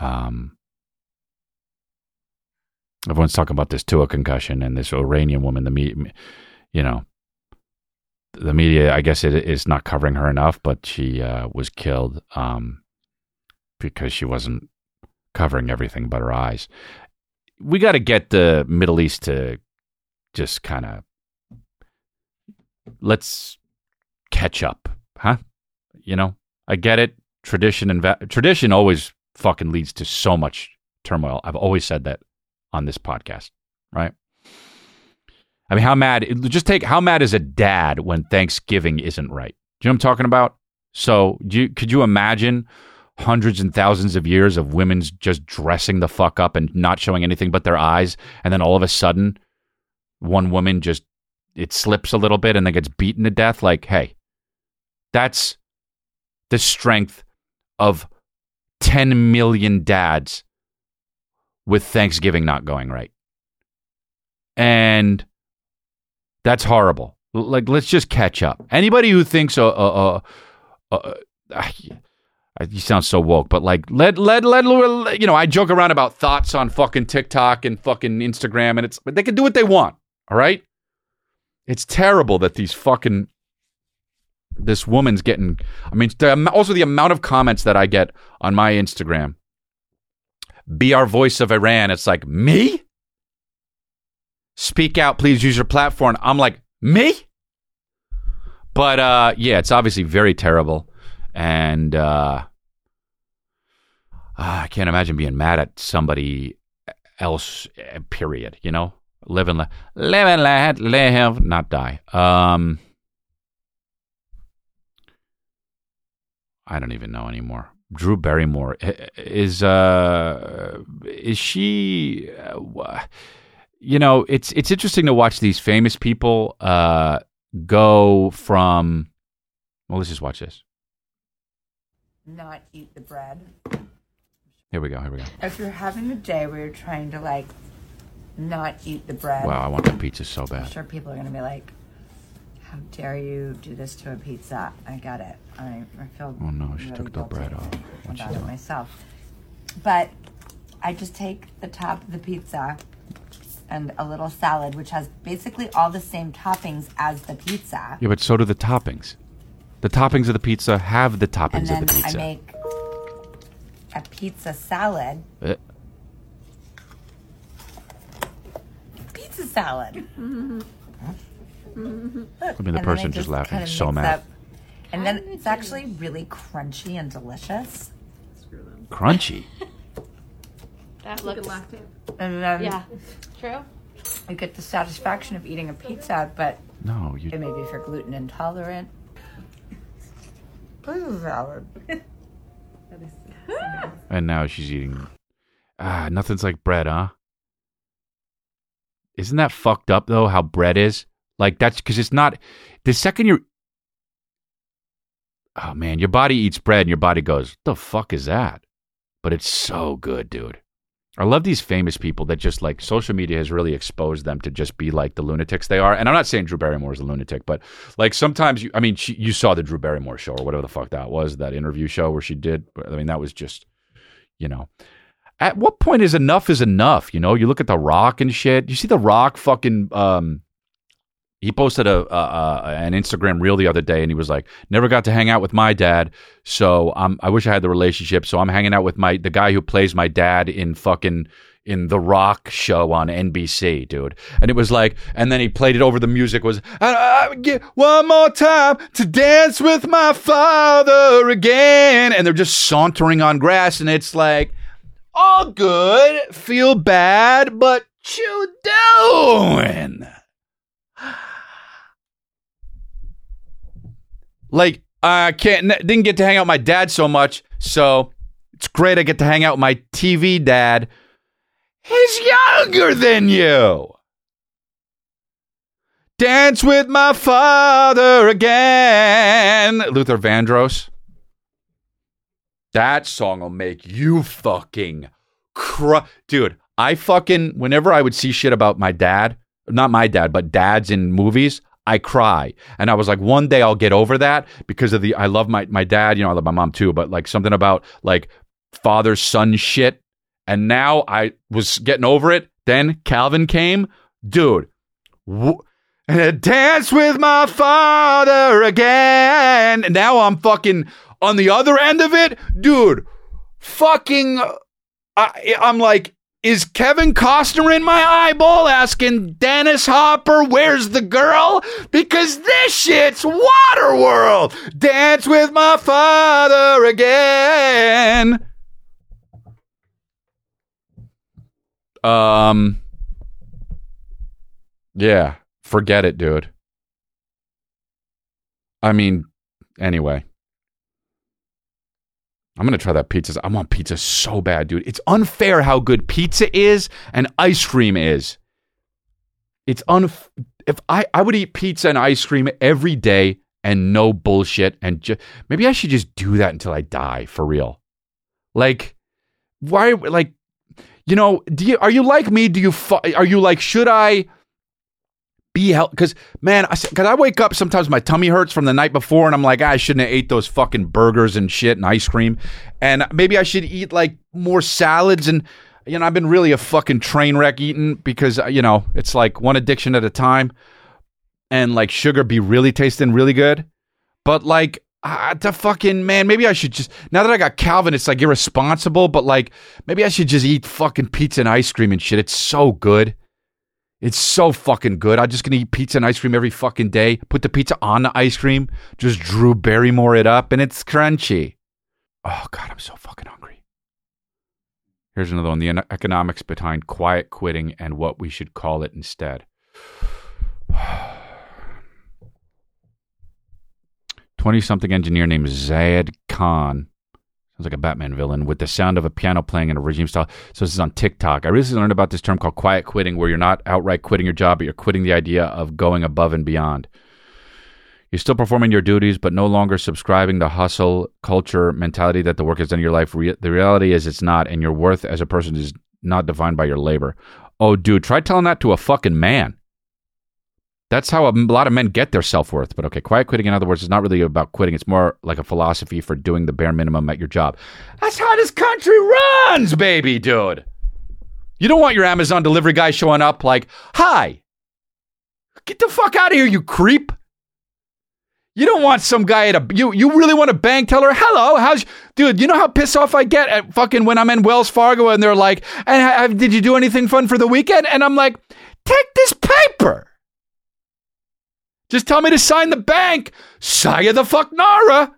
Um, everyone's talking about this too, a concussion, and this Iranian woman. The me, you know, the media, I guess it is not covering her enough, but she uh, was killed um, because she wasn't covering everything but her eyes. We got to get the Middle East to just kind of let's catch up, huh? You know, I get it. Tradition and va- tradition always fucking leads to so much turmoil. I've always said that on this podcast, right? I mean, how mad? Just take how mad is a dad when Thanksgiving isn't right? Do you know what I'm talking about? So, you, could you imagine hundreds and thousands of years of women's just dressing the fuck up and not showing anything but their eyes, and then all of a sudden, one woman just it slips a little bit and then gets beaten to death? Like, hey, that's the strength of 10 million dads with Thanksgiving not going right. And that's horrible. Like, let's just catch up. Anybody who thinks, uh, uh, uh, uh, uh you sound so woke, but like, let, let, let, you know, I joke around about thoughts on fucking TikTok and fucking Instagram, and it's, but they can do what they want. All right. It's terrible that these fucking, this woman's getting, I mean, the, also the amount of comments that I get on my Instagram. Be our voice of Iran. It's like, me? speak out please use your platform i'm like me but uh yeah it's obviously very terrible and uh i can't imagine being mad at somebody else period you know live and let live and let live not die um i don't even know anymore drew barrymore is uh is she uh, you know, it's it's interesting to watch these famous people uh, go from. Well, let's just watch this. Not eat the bread. Here we go. Here we go. If you're having a day where you're trying to like not eat the bread. Wow, I want that pizza so bad. I'm sure people are gonna be like, "How dare you do this to a pizza?" I get it. I, I feel. Oh no, she really took the bread off. What's about it myself, but I just take the top of the pizza and a little salad, which has basically all the same toppings as the pizza. Yeah, but so do the toppings. The toppings of the pizza have the toppings and then of the pizza. I make a pizza salad. Uh, Pizza salad. I mean, the person just, laughing so mad. Up, and then it's actually really crunchy and delicious. Crunchy. [LAUGHS] That looks. And then Yeah. True. you get the satisfaction of eating a pizza, but No, you. it may be for gluten intolerant. Pizza [LAUGHS] salad. [GASPS] And now she's eating. Ah, nothing's like bread, huh? Isn't that fucked up though? How bread is like that's because it's not. The second you're. Oh man, your body eats bread and your body goes, "The fuck is that?" But it's so good, dude. I love these famous people that just like social media has really exposed them to just be like the lunatics they are. And I'm not saying Drew Barrymore is a lunatic, but like sometimes you, I mean, she, you saw the Drew Barrymore show or whatever the fuck that was, that interview show where she did. I mean, that was just, you know, at what point is enough is enough? You know, you look at The Rock and shit. You see The Rock fucking, um, he posted a, a, an Instagram reel the other day, and he was like, "Never got to hang out with my dad, so I wish I had the relationship. So I'm hanging out with my the guy who plays my dad in fucking in the Rock show on NBC, dude." And it was like, and then he played it over the music was, I, I get "One more time to dance with my father again," and they're just sauntering on grass, and it's like, all good, feel bad, but you doing? Like I can't didn't get to hang out with my dad so much, so it's great I get to hang out with my TV dad. He's younger than you. Dance with my father again. Luther Vandross. That song will make you fucking cry. Dude, I fucking, whenever I would see shit about my dad, not my dad, but dads in movies, I cry. And I was like, one day I'll get over that because of the, I love my, my dad, you know, I love my mom too, but like something about like father son shit. And now I was getting over it. Then Calvin came. Dude, wh- dance with my father again. And now I'm fucking on the other end of it. Dude, fucking, I, I'm like, is Kevin Costner in my eyeball asking Dennis Hopper, where's the girl? Because this shit's Waterworld. Dance with my father again. Um, yeah, forget it, dude. I mean, anyway. I'm gonna try that pizza. I want pizza so bad, dude. It's unfair how good pizza is and ice cream is. It's un. If I I would eat pizza and ice cream every day and no bullshit and maybe I should just do that until I die for real. Like, why? Like, you know, do you are you like me? Do you fu- are you like should I? Be help because man because I, wake up sometimes my tummy hurts from the night before and i'm like ah, i shouldn't have ate those fucking burgers and shit and ice cream. And maybe i should eat like more salads and you know i've been really a fucking train wreck eating because you know it's like one addiction at a time. And like sugar be really tasting really good. But like uh, the fucking man maybe i should just now that i got calvin it's like irresponsible but like maybe i should just eat fucking pizza and ice cream and shit. It's so good it's so fucking good. I'm just gonna eat pizza and ice cream every fucking day. Put the pizza on the ice cream. Just Drew Barrymore it up, and it's crunchy. Oh god, I'm so fucking hungry. Here's another one: the economics behind quiet quitting and what we should call it instead. [SIGHS] Twenty-something engineer named Zaid Khan Sounds like a Batman villain with the sound of a piano playing in a regime style. So this is on TikTok. I recently learned about this term called quiet quitting, where you're not outright quitting your job, but you're quitting the idea of going above and beyond. You're still performing your duties, but no longer subscribing to hustle culture mentality that the work has done in your life. Re- the reality is it's not, and your worth as a person is not defined by your labor. Oh, dude, try telling that to a fucking man. That's how a lot of men get their self worth. But okay, quiet quitting, in other words, is not really about quitting. It's more like a philosophy for doing the bare minimum at your job. That's how this country runs, baby, dude. You don't want your Amazon delivery guy showing up like, hi, get the fuck out of here, you creep. You don't want some guy at a you you really want a bank teller? Hello, how's dude? You know how pissed off I get at fucking when I'm in Wells Fargo and they're like, "And did you do anything fun for the weekend?" And I'm like, "Take this paper." Just tell me to sign the bank. Saya the fuck Nara.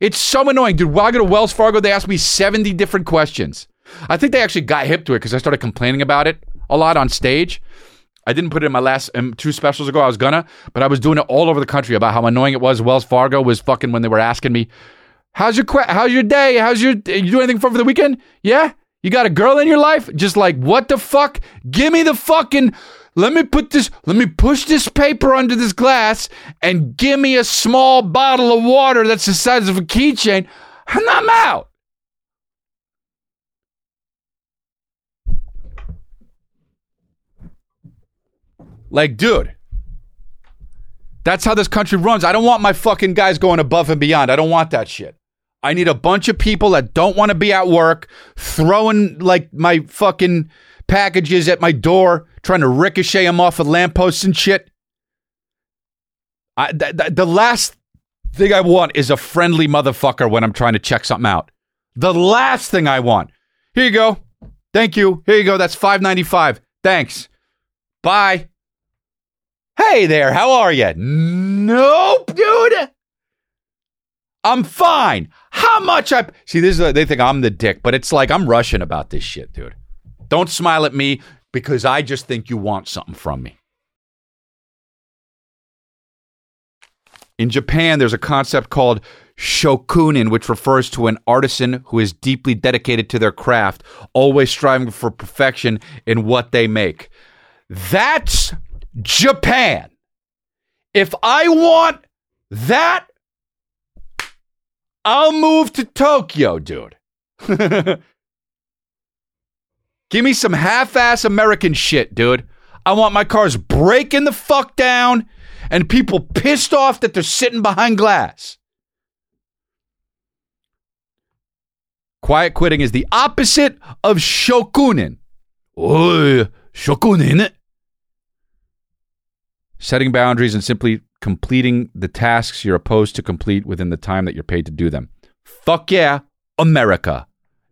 It's so annoying, dude. While I go to Wells Fargo, they ask me 70 different questions. I think they actually got hip to it because I started complaining about it a lot on stage. I didn't put it in my last um, two specials ago. I was gonna, but I was doing it all over the country about how annoying it was. Wells Fargo was fucking when they were asking me, "How's your que- How's your day? How's your you do anything fun for the weekend? Yeah, you got a girl in your life? Just like what the fuck? Give me the fucking let me put this, let me push this paper under this glass and give me a small bottle of water that's the size of a keychain, and I'm out. Like, dude, that's how this country runs. I don't want my fucking guys going above and beyond. I don't want that shit. I need a bunch of people that don't want to be at work throwing like my fucking packages at my door, trying to ricochet them off of lampposts and shit. I, th- th- the last thing I want is a friendly motherfucker when I'm trying to check something out. The last thing I want. Here you go. Thank you. Here you go. That's five ninety five. Thanks. Bye. Hey there. How are you? Nope, dude. I'm fine. How much I see? This is they think I'm the dick, but it's like I'm rushing about this shit, dude. Don't smile at me because I just think you want something from me. In Japan, there's a concept called shokunin, which refers to an artisan who is deeply dedicated to their craft, always striving for perfection in what they make. That's Japan. If I want that, I'll move to Tokyo, dude. [LAUGHS] Give me some half ass American shit, dude. I want my cars breaking the fuck down and people pissed off that they're sitting behind glass. Quiet quitting is the opposite of shokunin. Shokunin. Setting boundaries and simply completing the tasks you're opposed to complete within the time that you're paid to do them. Fuck yeah, America.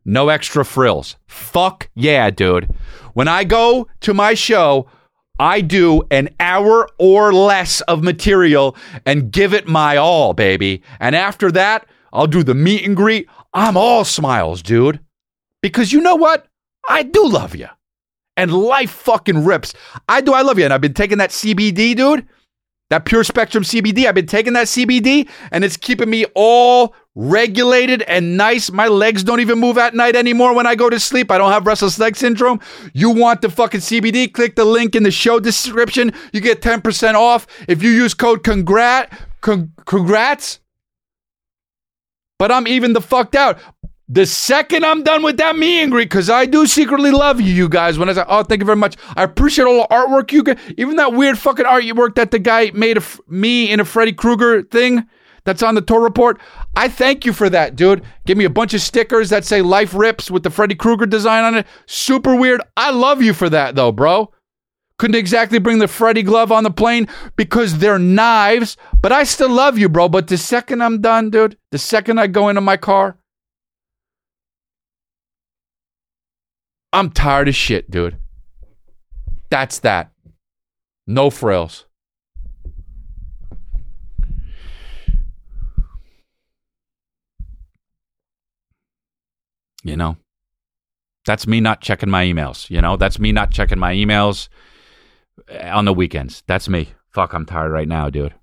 No extra frills. Fuck yeah, dude. When I go to my show, I do an hour or less of material and give it my all, baby. And after that, I'll do the meet and greet. I'm all smiles, dude. Because you know what? I do love you. And life fucking rips. I do, I love you. And I've been taking that CBD, dude. That pure spectrum CBD. I've been taking that CBD and it's keeping me all regulated and nice. My legs don't even move at night anymore when I go to sleep. I don't have restless leg syndrome. You want the fucking CBD? Click the link in the show description. You get 10% off if you use code congrat con- congrats. But I'm even the fucked out. The second I'm done with that me and greet, because I do secretly love you, you guys. When I say, oh, thank you very much. I appreciate all the artwork you get. Even that weird fucking artwork that the guy made of me in a Freddy Krueger thing that's on the tour report. I thank you for that, dude. Give me a bunch of stickers that say life rips with the Freddy Krueger design on it. Super weird. I love you for that, though, bro. Couldn't exactly bring the Freddy glove on the plane because they're knives, but I still love you, bro. But the second I'm done, dude, the second I go into my car, I'm tired of shit, dude. That's that. No frills. You know, that's me not checking my emails. You know, that's me not checking my emails eh, on the weekends. That's me. Fuck, I'm tired right now, dude.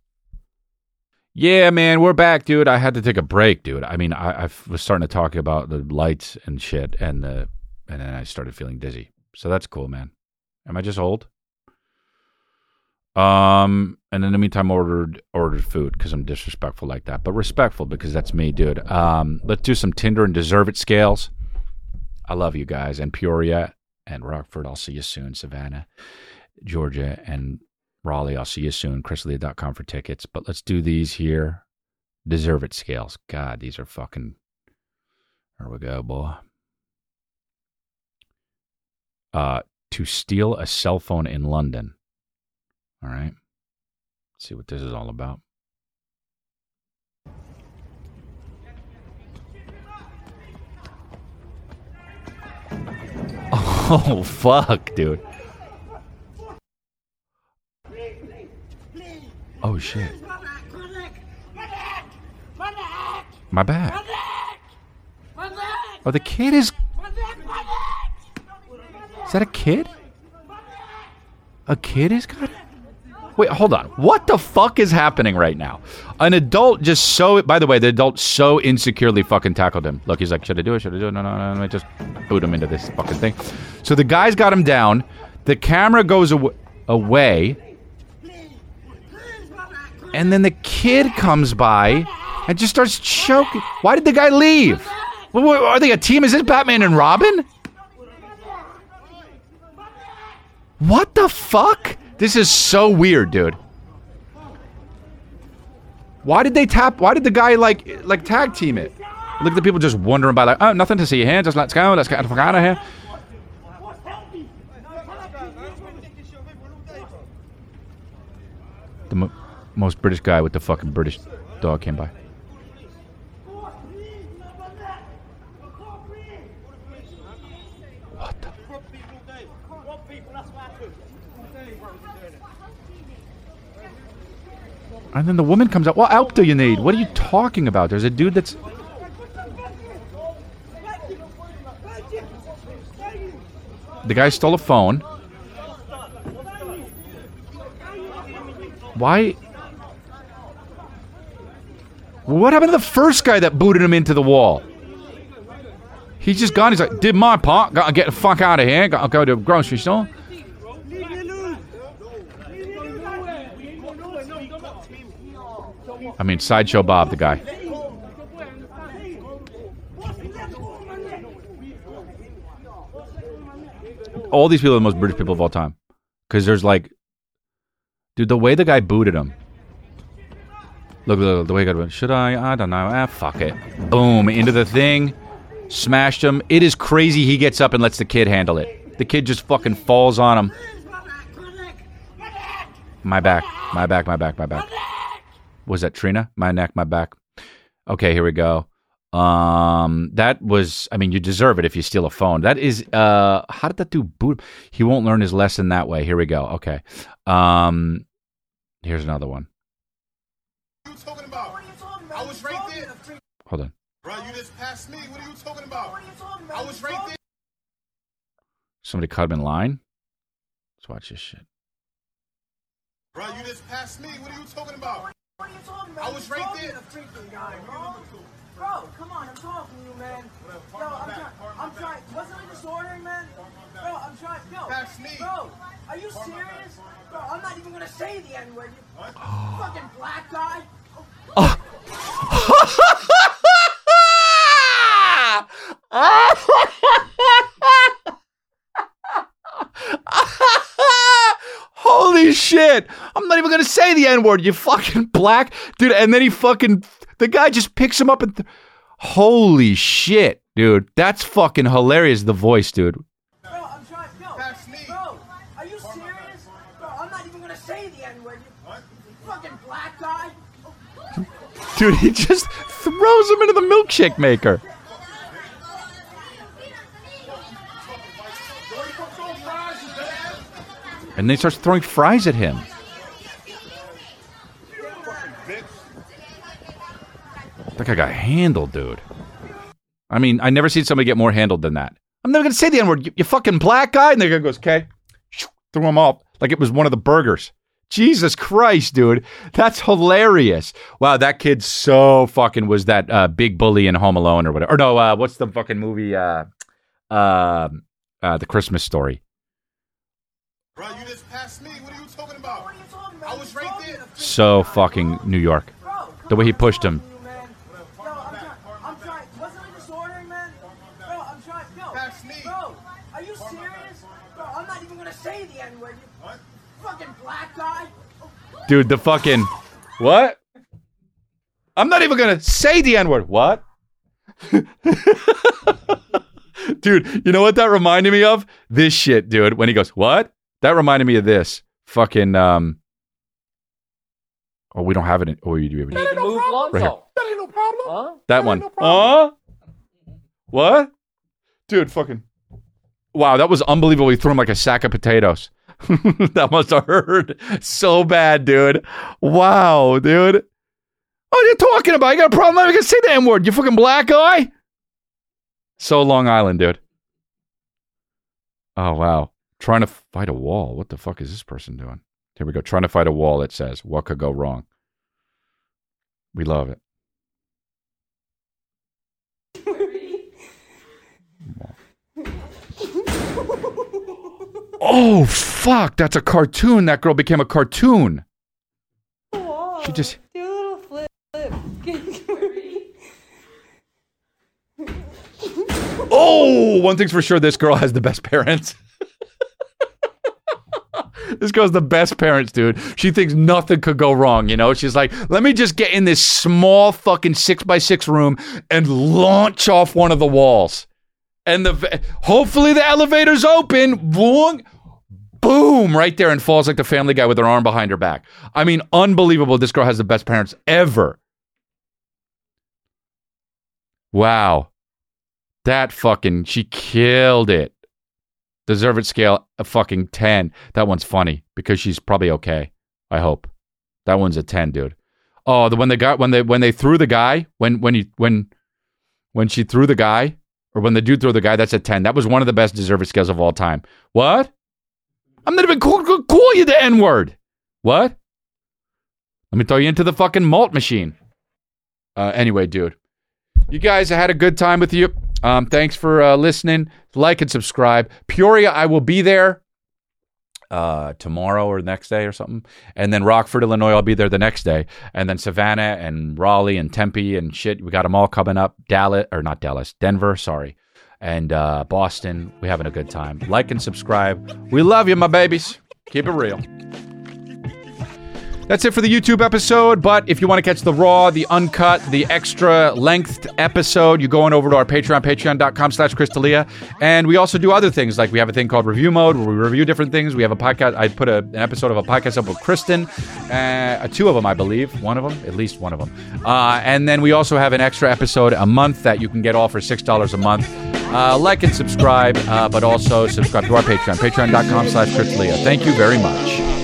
Yeah, man, we're back, dude. I had to take a break, dude. I mean, I, I was starting to talk about the lights and shit, and the and then I started feeling dizzy. So that's cool, man. Am I just old? Um, and in the meantime, ordered ordered food because I'm disrespectful like that, but respectful because that's me, dude. Um, let's do some Tinder and deserve it scales. I love you guys and Peoria and Rockford. I'll see you soon. Savannah, Georgia, and Raleigh. I'll see you soon. chrisdelia.com for tickets. But let's do these here. Deserve it scales. God, these are fucking. There we go, boy. Uh, to steal a cell phone in London. All right. Let's see what this is all about. [LAUGHS] Oh, fuck, dude. Oh, shit. My back. Oh, the kid is. Is that a kid? A kid is got it? Wait, hold on. What the fuck is happening right now? An adult just so. By the way, the adult so insecurely fucking tackled him. Look, he's like, should I do it? Should I do it? No, no, no. Let me just boot him into this fucking thing. So the guy's got him down. The camera goes aw- away. And then the kid comes by and just starts choking. Why did the guy leave? Are they a team? Is this Batman and Robin? What the fuck? This is so weird, dude. Why did they tap? Why did the guy like like tag team it? Look at the people just wandering by like, oh, nothing to see here. Just let's go. Let's get the fuck out of here. The mo- most British guy with the fucking British dog came by. And then the woman comes out. What help do you need? What are you talking about? There's a dude that's. The guy stole a phone. Why? What happened to the first guy that booted him into the wall? He's just gone. He's like, did my part. Gotta get the fuck out of here. Gotta go to a grocery store. I mean, Sideshow Bob, the guy. All these people are the most British people of all time. Because there's like, dude, the way the guy booted him. Look, look, the way he got Should I? I don't know. Ah, fuck it. Boom. Into the thing. Smashed him. It is crazy. He gets up and lets the kid handle it. The kid just fucking falls on him. My back. My back. My back. My back. My back. Was that Trina? My neck, my back. Okay, here we go. Um, that was. I mean, you deserve it if you steal a phone. That is. Uh, how did that do? Boot. He won't learn his lesson that way. Here we go. Okay. Um, here's another one. I was right there. Hold on. Bro, you just passed me. What are you talking about? I was right there. Somebody cut him in line. Let's watch this shit. Bro, you just passed me. What are you talking about? I was right there. Freaking guy, Bro, Bro, come on, I'm talking to you, man. Yo, I'm trying. I'm trying. Wasn't I disordering, man? Bro, I'm trying. Yo, That's me. Bro, are you serious? Bro, I'm not even gonna say the N word. You fucking black guy. [LAUGHS] [LAUGHS] Ah! [LAUGHS] Ah! Holy shit! I'm not even gonna say the N word. You fucking black dude. And then he fucking the guy just picks him up and. Th- Holy shit, dude! That's fucking hilarious. The voice, dude. Bro, I'm trying. Yo, Bro, are you serious? Bro, I'm not even gonna say the N word. You fucking black guy. Dude, he just throws him into the milkshake maker. And then he starts throwing fries at him. That guy got handled, dude. I mean, I never seen somebody get more handled than that. I'm never gonna say the N word. You, you fucking black guy, and the guy goes, "Okay," threw him off like it was one of the burgers. Jesus Christ, dude, that's hilarious. Wow, that kid so fucking was that uh, big bully in Home Alone or whatever. Or no, uh, what's the fucking movie? Uh, uh, uh, the Christmas Story. Bro, you just passed me. What are you talking about? I was right there. So fucking New York. The way he pushed him. I'm trying. I'm trying. Wasn't I disordering, man? Bro, I'm trying. Yo, Bro, are you serious? Bro, I'm not even gonna say the N word. You fucking black guy. Dude, the fucking what? I'm not even gonna say the N word. What? [LAUGHS] dude, you know what that reminded me of? This shit, dude. When he goes, "What?" That reminded me of this. Fucking um. Oh, we don't have it. In, oh, you do have it. Need to move Lonzo. Right here. That ain't no problem. Huh? That one. Huh? What? Dude, fucking. Wow, that was unbelievable. He threw him like a sack of potatoes. [LAUGHS] that must have hurt so bad, dude. Wow, dude. What are you talking about? You got a problem? I'm not even gonna say the N word. You fucking black guy. So Long Island, dude. Oh wow. Trying to fight a wall. What the fuck is this person doing? Here we go. Trying to fight a wall. It says, "What could go wrong?" We love it. [LAUGHS] Oh fuck! That's a cartoon. That girl became a cartoon. She just. Do a little flip. Oh, one thing's for sure. This girl has the best parents. [LAUGHS] [LAUGHS] this girl's the best parents, dude. She thinks nothing could go wrong. You know, she's like, let me just get in this small fucking six by six room and launch off one of the walls. And the hopefully the elevator's open. Boom, boom, right there, and falls like the Family Guy with her arm behind her back. I mean, unbelievable. This girl has the best parents ever. Wow, that fucking she killed it. Deserve it scale a fucking 10. That one's funny because she's probably okay. I hope. That one's a 10, dude. Oh, the when they got when they when they threw the guy, when when he when when she threw the guy, or when the dude threw the guy, that's a 10. That was one of the best deserve it scales of all time. What? I'm not even call, call you the N-word. What? Let me throw you into the fucking malt machine. Uh, anyway, dude. You guys, I had a good time with you. Um, thanks for uh, listening. Like and subscribe. Peoria, I will be there uh, tomorrow or next day or something. And then Rockford, Illinois, I'll be there the next day. And then Savannah and Raleigh and Tempe and shit. We got them all coming up. Dallas, or not Dallas, Denver, sorry. and uh, Boston. We're having a good time. Like and subscribe. We love you, my babies. Keep it real. That's it for the YouTube episode. But if you want to catch the raw, the uncut, the extra length episode, you go on over to our Patreon, patreon.com slash chrisdelia. And we also do other things. Like we have a thing called Review Mode where we review different things. We have a podcast. I put a, an episode of a podcast up with Kristen. Uh, two of them, I believe. One of them, at least one of them. Uh, and then we also have an extra episode a month that you can get all for $6 a month. Uh, like and subscribe, uh, but also subscribe to our Patreon, patreon.com slash chrisdelia. Thank you very much.